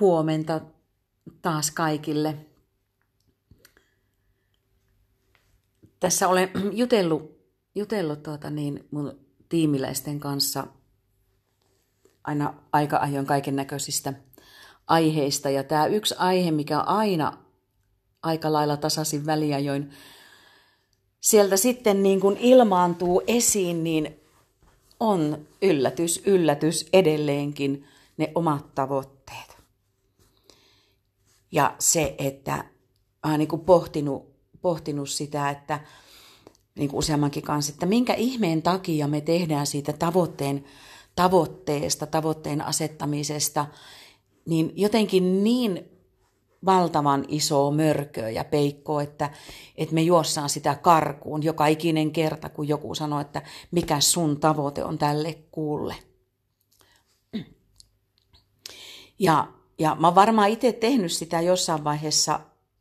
huomenta taas kaikille. Tässä olen jutellut, jutellut tuota niin, mun tiimiläisten kanssa aina aika ajoin kaiken näköisistä aiheista. Ja tämä yksi aihe, mikä aina aika lailla tasaisin väliajoin sieltä sitten niin kuin ilmaantuu esiin, niin on yllätys, yllätys edelleenkin ne omat tavoitteet. Ja se, että olen niin kuin pohtinut, pohtinut sitä, että niin kuin useammankin kanssa, että minkä ihmeen takia me tehdään siitä tavoitteen, tavoitteesta, tavoitteen asettamisesta, niin jotenkin niin valtavan iso mörkö ja peikko, että, että me juossaan sitä karkuun joka ikinen kerta, kun joku sanoo, että mikä sun tavoite on tälle kuulle. Ja, ja mä oon varmaan itse tehnyt sitä jossain vaiheessa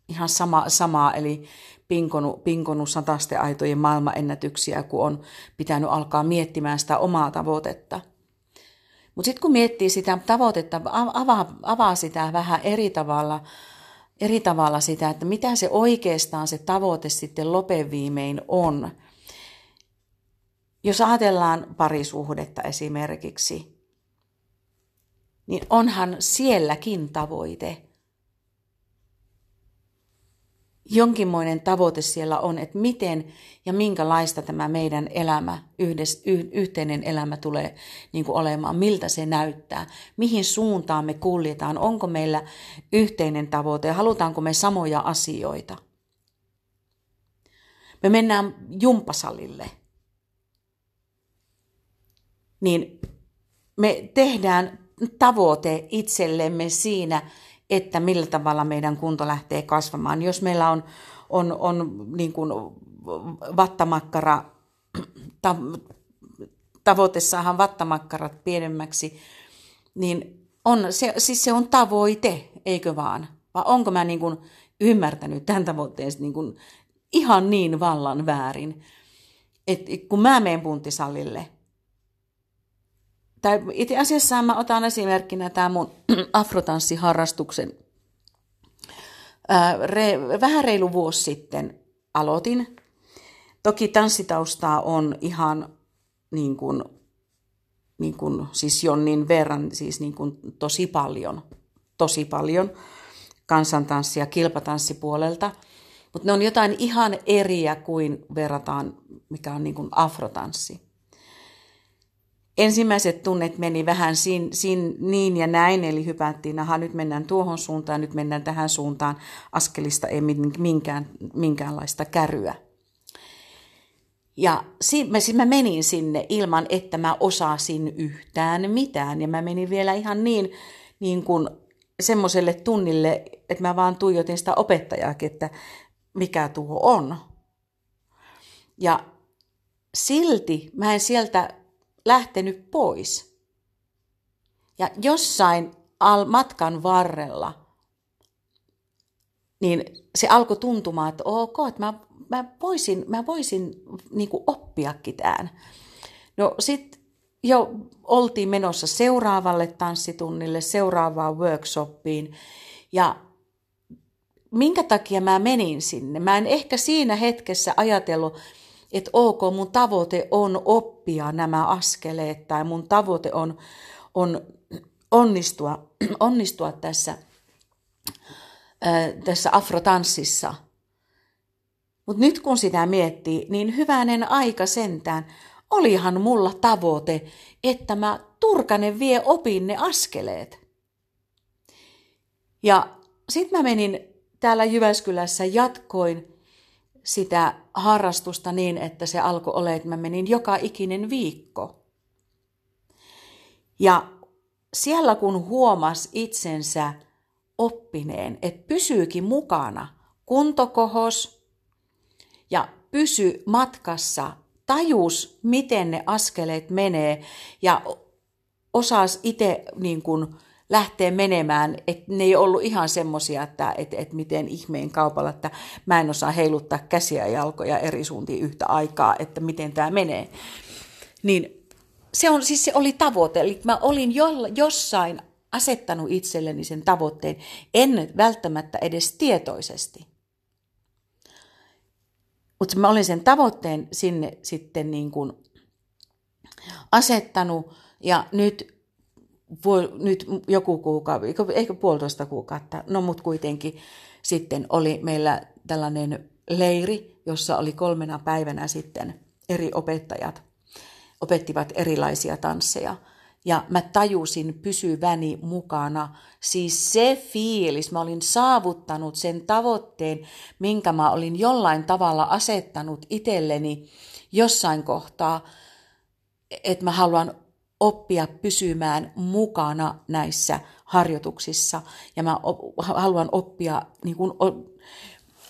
ihan sama, samaa, eli pinkonut, pinkonut satasteaitojen maailmanennätyksiä, kun on pitänyt alkaa miettimään sitä omaa tavoitetta. Mutta sitten kun miettii sitä tavoitetta, avaa, avaa sitä vähän eri tavalla, eri tavalla sitä, että mitä se oikeastaan se tavoite sitten lopeviimein on. Jos ajatellaan parisuhdetta esimerkiksi, niin onhan sielläkin tavoite. Jonkinmoinen tavoite siellä on, että miten ja minkälaista tämä meidän elämä, yhdes, yh, yhteinen elämä tulee niin kuin olemaan, miltä se näyttää, mihin suuntaan me kuljetaan, onko meillä yhteinen tavoite halutaanko me samoja asioita. Me mennään jumpasalille, niin me tehdään tavoite itsellemme siinä, että millä tavalla meidän kunto lähtee kasvamaan. Jos meillä on, on, on niin kuin vattamakkara, ta, tavoite saada vattamakkarat pienemmäksi, niin on, se, siis se on tavoite, eikö vaan? Vai onko mä niin kuin ymmärtänyt tämän tavoitteen niin kuin ihan niin vallan väärin, että kun mä menen punttisalille, tai itse asiassa mä otan esimerkkinä tämä mun afrotanssiharrastuksen. Ää, re, vähän reilu vuosi sitten aloitin. Toki tanssitaustaa on ihan niin kuin, niin kuin, siis Jonnin verran, siis niin kuin tosi paljon, tosi paljon kansantanssia kilpatanssipuolelta. Mutta ne on jotain ihan eriä kuin verrataan, mikä on niin kuin afrotanssi ensimmäiset tunnet meni vähän sin, sin, niin ja näin, eli hypättiin, aha nyt mennään tuohon suuntaan, nyt mennään tähän suuntaan, askelista ei minkään, minkäänlaista käryä. Ja mä, mä menin sinne ilman, että mä osasin yhtään mitään, ja mä menin vielä ihan niin, niin kuin semmoiselle tunnille, että mä vaan tuijotin sitä opettajaakin, että mikä tuo on. Ja silti mä en sieltä lähtenyt pois. Ja jossain al- matkan varrella, niin se alkoi tuntumaan, että ok, että mä, mä voisin, mä voisin niin oppiakin tämän. No sitten jo oltiin menossa seuraavalle tanssitunnille, seuraavaan workshoppiin. Ja minkä takia mä menin sinne? Mä en ehkä siinä hetkessä ajatellut, että ok, mun tavoite on oppia nämä askeleet tai mun tavoite on, on onnistua, onnistua tässä, tässä afrotanssissa. Mutta nyt kun sitä miettii, niin hyvänen aika sentään, olihan mulla tavoite, että mä Turkanen vie opin ne askeleet. Ja sitten mä menin täällä Jyväskylässä, jatkoin sitä harrastusta niin, että se alkoi olla, että mä menin joka ikinen viikko. Ja siellä kun huomas itsensä oppineen, että pysyykin mukana, kuntokohos ja pysy matkassa, tajus, miten ne askeleet menee ja osas itse niin kuin, lähteä menemään, että ne ei ollut ihan semmoisia, että, että, että miten ihmeen kaupalla, että mä en osaa heiluttaa käsiä ja jalkoja eri suuntiin yhtä aikaa, että miten tämä menee. Niin se, on, siis se oli tavoite, eli mä olin jo, jossain asettanut itselleni sen tavoitteen, en välttämättä edes tietoisesti. Mutta mä olin sen tavoitteen sinne sitten niin kuin asettanut ja nyt, nyt joku kuukausi, ehkä puolitoista kuukautta, no mutta kuitenkin sitten oli meillä tällainen leiri, jossa oli kolmena päivänä sitten eri opettajat opettivat erilaisia tansseja. Ja mä tajusin pysyväni mukana. Siis se fiilis, mä olin saavuttanut sen tavoitteen, minkä mä olin jollain tavalla asettanut itselleni jossain kohtaa, että mä haluan oppia pysymään mukana näissä harjoituksissa ja mä haluan oppia niin kuin,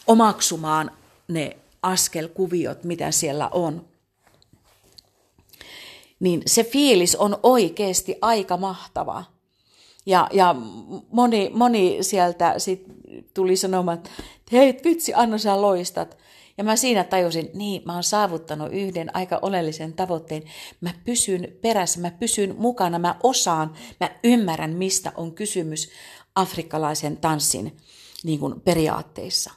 omaksumaan ne askelkuviot, mitä siellä on. Niin se fiilis on oikeasti aika mahtava. Ja, ja moni, moni sieltä sit tuli sanomaan, että hei vitsi Anna sä loistat. Ja mä siinä tajusin, niin mä oon saavuttanut yhden aika oleellisen tavoitteen. Mä pysyn perässä, mä pysyn mukana, mä osaan, mä ymmärrän mistä on kysymys afrikkalaisen tanssin niin kuin periaatteissa.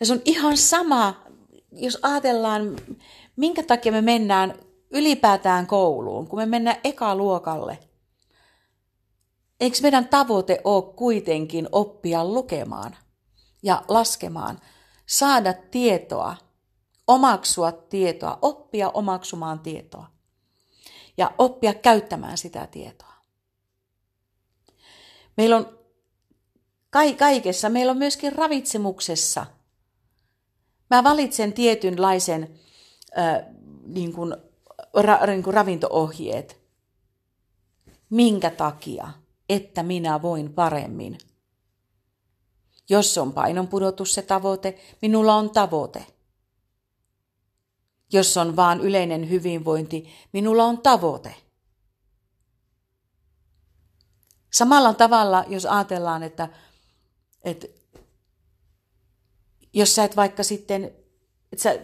Ja se on ihan sama, jos ajatellaan, minkä takia me mennään ylipäätään kouluun, kun me mennään ekaluokalle. Eikö meidän tavoite ole kuitenkin oppia lukemaan ja laskemaan, saada tietoa, omaksua tietoa, oppia omaksumaan tietoa ja oppia käyttämään sitä tietoa. Meillä on kaikessa, meillä on myöskin ravitsemuksessa – Mä valitsen tietynlaisen äh, niin kuin, ra, niin kuin ravinto-ohjeet. Minkä takia? Että minä voin paremmin. Jos on painon pudotus se tavoite, minulla on tavoite. Jos on vaan yleinen hyvinvointi, minulla on tavoite. Samalla tavalla, jos ajatellaan, että, että jos sä et vaikka sitten, että sä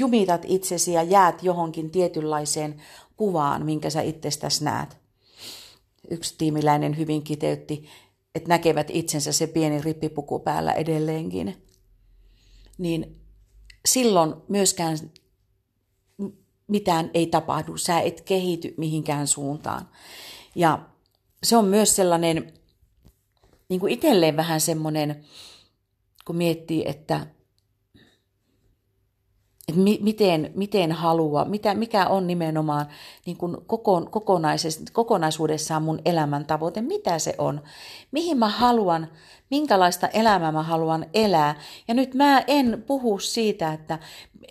jumitat itsesi ja jäät johonkin tietynlaiseen kuvaan, minkä sä itsestäsi näet. Yksi tiimiläinen hyvin kiteytti, että näkevät itsensä se pieni rippipuku päällä edelleenkin. Niin silloin myöskään mitään ei tapahdu, sä et kehity mihinkään suuntaan. Ja se on myös sellainen, niin kuin itselleen vähän semmoinen, kun miettii, että että mi- miten, miten haluaa, mitä, mikä on nimenomaan niin kuin kokon, kokonaisuudessaan mun elämän tavoite, mitä se on, mihin mä haluan, minkälaista elämää mä haluan elää. Ja nyt mä en puhu siitä, että,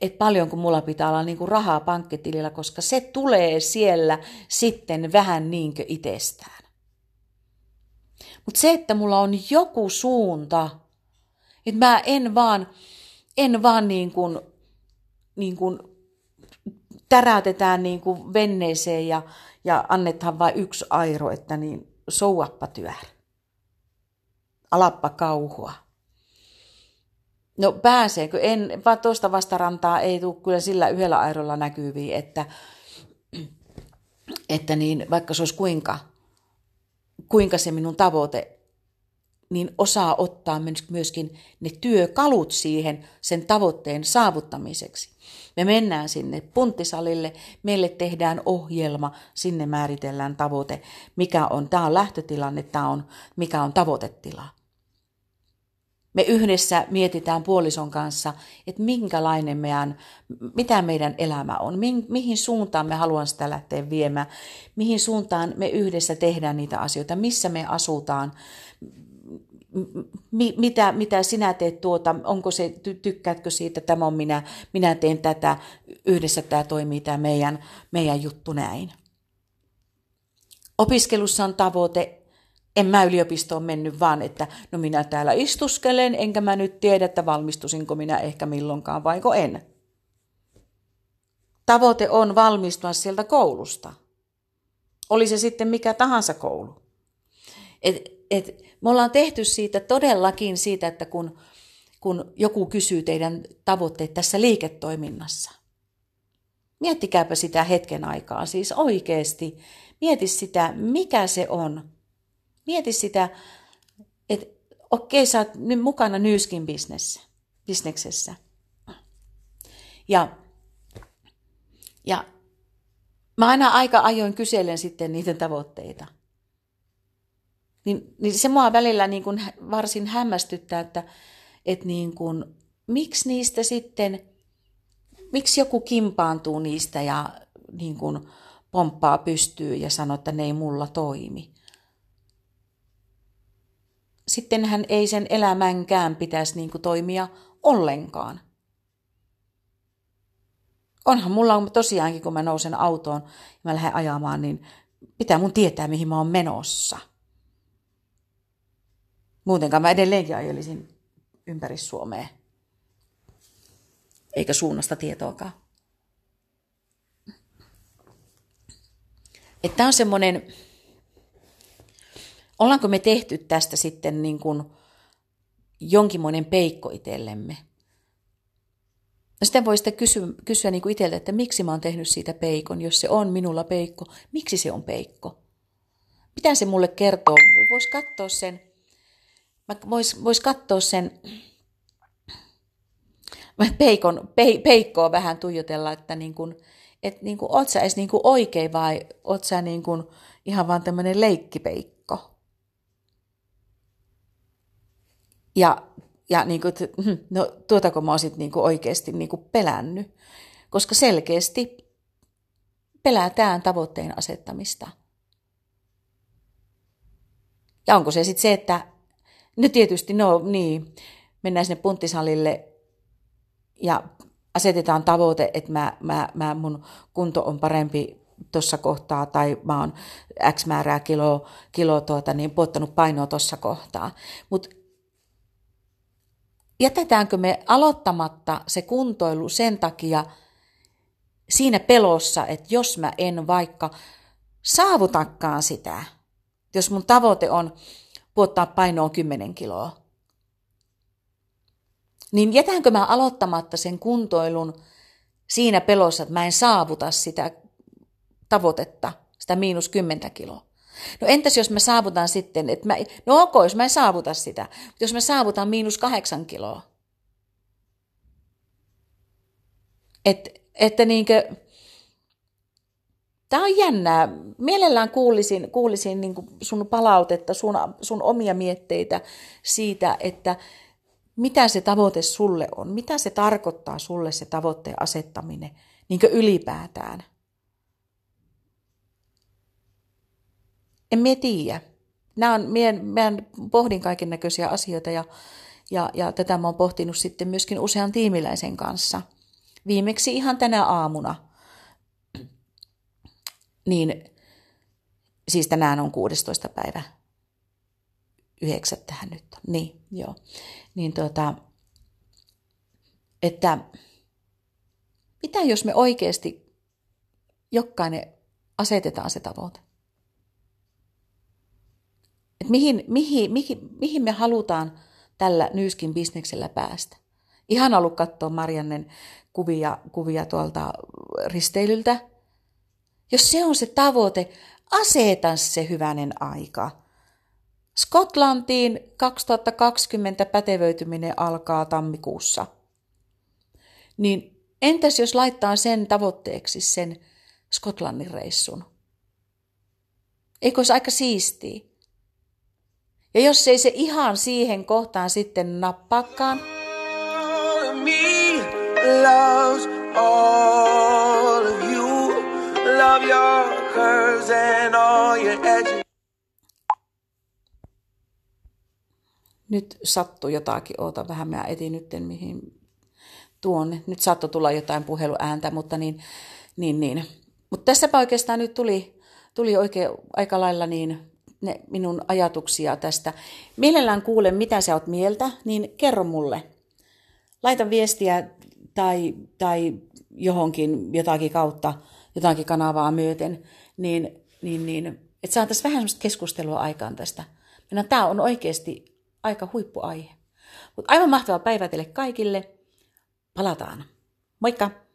että paljonko mulla pitää olla niin kuin rahaa pankkitilillä, koska se tulee siellä sitten vähän niinkö itsestään. Mutta se, että mulla on joku suunta, että mä en vaan, en vaan niin kuin niin kuin täräytetään niin kuin venneeseen ja, ja annetaan vain yksi airo, että niin souappa työr. Alappa kauhua. No pääseekö? En, vaan tuosta vastarantaa ei tule kyllä sillä yhdellä airolla näkyviin, että, että niin, vaikka se olisi kuinka, kuinka se minun tavoite niin osaa ottaa myöskin ne työkalut siihen sen tavoitteen saavuttamiseksi. Me mennään sinne punttisalille, meille tehdään ohjelma, sinne määritellään tavoite, mikä on, tämä on lähtötilanne, tämä on, mikä on tavoitetila. Me yhdessä mietitään puolison kanssa, että minkälainen meidän, mitä meidän elämä on, mihin suuntaan me haluan sitä lähteä viemään, mihin suuntaan me yhdessä tehdään niitä asioita, missä me asutaan, mitä, mitä sinä teet tuota, onko se, tykkäätkö siitä, tämä on minä, minä teen tätä, yhdessä tämä toimii tämä meidän, meidän juttu näin. Opiskelussa on tavoite, en mä yliopistoon mennyt vaan, että no minä täällä istuskelen, enkä mä nyt tiedä, että valmistusinko minä ehkä milloinkaan vaiko en. Tavoite on valmistua sieltä koulusta. Oli se sitten mikä tahansa koulu. Et, et, me ollaan tehty siitä todellakin siitä, että kun, kun joku kysyy teidän tavoitteet tässä liiketoiminnassa. Miettikääpä sitä hetken aikaa, siis oikeasti. Mieti sitä, mikä se on. Mieti sitä, että okei, sä oot nyt mukana Nyyskin bisneksessä. Ja, ja mä aina aika ajoin kyselen sitten niiden tavoitteita. Niin, niin se mua välillä niin kuin varsin hämmästyttää, että, että niin kuin, miksi niistä sitten, miksi joku kimpaantuu niistä ja niin kuin pomppaa pystyy ja sanoo, että ne ei mulla toimi. Sitten hän ei sen elämänkään pitäisi niin kuin toimia ollenkaan. Onhan mulla tosiaankin, kun mä nousen autoon ja mä lähden ajamaan, niin pitää mun tietää, mihin mä oon menossa. Muutenkaan mä edelleenkin ajelisin ympäri Suomea. Eikä suunnasta tietoakaan. Että on semmoinen, ollaanko me tehty tästä sitten niin kuin jonkinmoinen peikko itsellemme? No sitten voi sitten kysyä, kysyä niin kuin itseltä, että miksi mä oon tehnyt siitä peikon, jos se on minulla peikko, miksi se on peikko? Mitä se mulle kertoo? Voisi katsoa sen, vois, vois katsoa sen peikon, pe, peikkoa vähän tuijotella, että niin kuin, et niin kuin, oot sä edes niin kuin oikein vai oot sä niin kuin ihan vaan tämmöinen leikkipeikko. Ja, ja niin kuin, no tuotako mä oon niin kuin oikeasti niin kuin pelännyt, koska selkeästi pelätään tavoitteen asettamista. Ja onko se sitten se, että no tietysti, no niin, mennään sinne punttisalille ja asetetaan tavoite, että mä, mä, mä, mun kunto on parempi tuossa kohtaa tai mä oon X määrää kilo, kilo tuota, niin puottanut painoa tuossa kohtaa. Mutta jätetäänkö me aloittamatta se kuntoilu sen takia siinä pelossa, että jos mä en vaikka saavutakaan sitä, jos mun tavoite on puottaa painoa 10 kiloa, niin jätänkö mä aloittamatta sen kuntoilun siinä pelossa, että mä en saavuta sitä tavoitetta, sitä miinus 10 kiloa. No entäs jos mä saavutan sitten, että mä, no ok, jos mä en saavuta sitä, jos mä saavutan miinus kahdeksan kiloa. Et, että niinkö, Tämä on jännää. Mielellään kuulisin, kuulisin niin sun palautetta, sun, sun omia mietteitä siitä, että mitä se tavoite sulle on, mitä se tarkoittaa sulle se tavoitteen asettaminen niin ylipäätään. En mie tiedä. Nämä on, mie, mie pohdin kaiken näköisiä asioita ja, ja, ja tätä mä oon pohtinut sitten myöskin usean tiimiläisen kanssa. Viimeksi ihan tänä aamuna. Niin, siis tänään on 16. päivä yhdeksättähän nyt on. Niin, joo. Niin tuota, että mitä jos me oikeasti jokainen asetetaan se tavoite? Et mihin, mihin, mihin, mihin me halutaan tällä Nyyskin bisneksellä päästä? Ihan ollut katsoa Mariannen kuvia, kuvia tuolta risteilyltä. Jos se on se tavoite, aseta se hyvänen aika. Skotlantiin 2020 pätevöityminen alkaa tammikuussa. Niin entäs jos laittaa sen tavoitteeksi sen Skotlannin reissun? Eikö se aika siistiä? Ja jos ei se ihan siihen kohtaan sitten nappaakaan, love your curves and all your edges. nyt sattui jotakin, oota vähän, mä etin nyt mihin tuon, nyt saattoi tulla jotain puheluääntä, mutta niin, niin, niin. Mutta tässäpä oikeastaan nyt tuli, tuli oikein aika lailla niin ne minun ajatuksia tästä. Mielellään kuulen, mitä sä oot mieltä, niin kerro mulle. Laita viestiä tai, tai johonkin jotakin kautta, jotakin kanavaa myöten, niin, niin, niin että saataisiin vähän sellaista keskustelua aikaan tästä. Tämä on oikeasti aika huippuaihe. Mutta aivan mahtava päivä teille kaikille. Palataan. Moikka!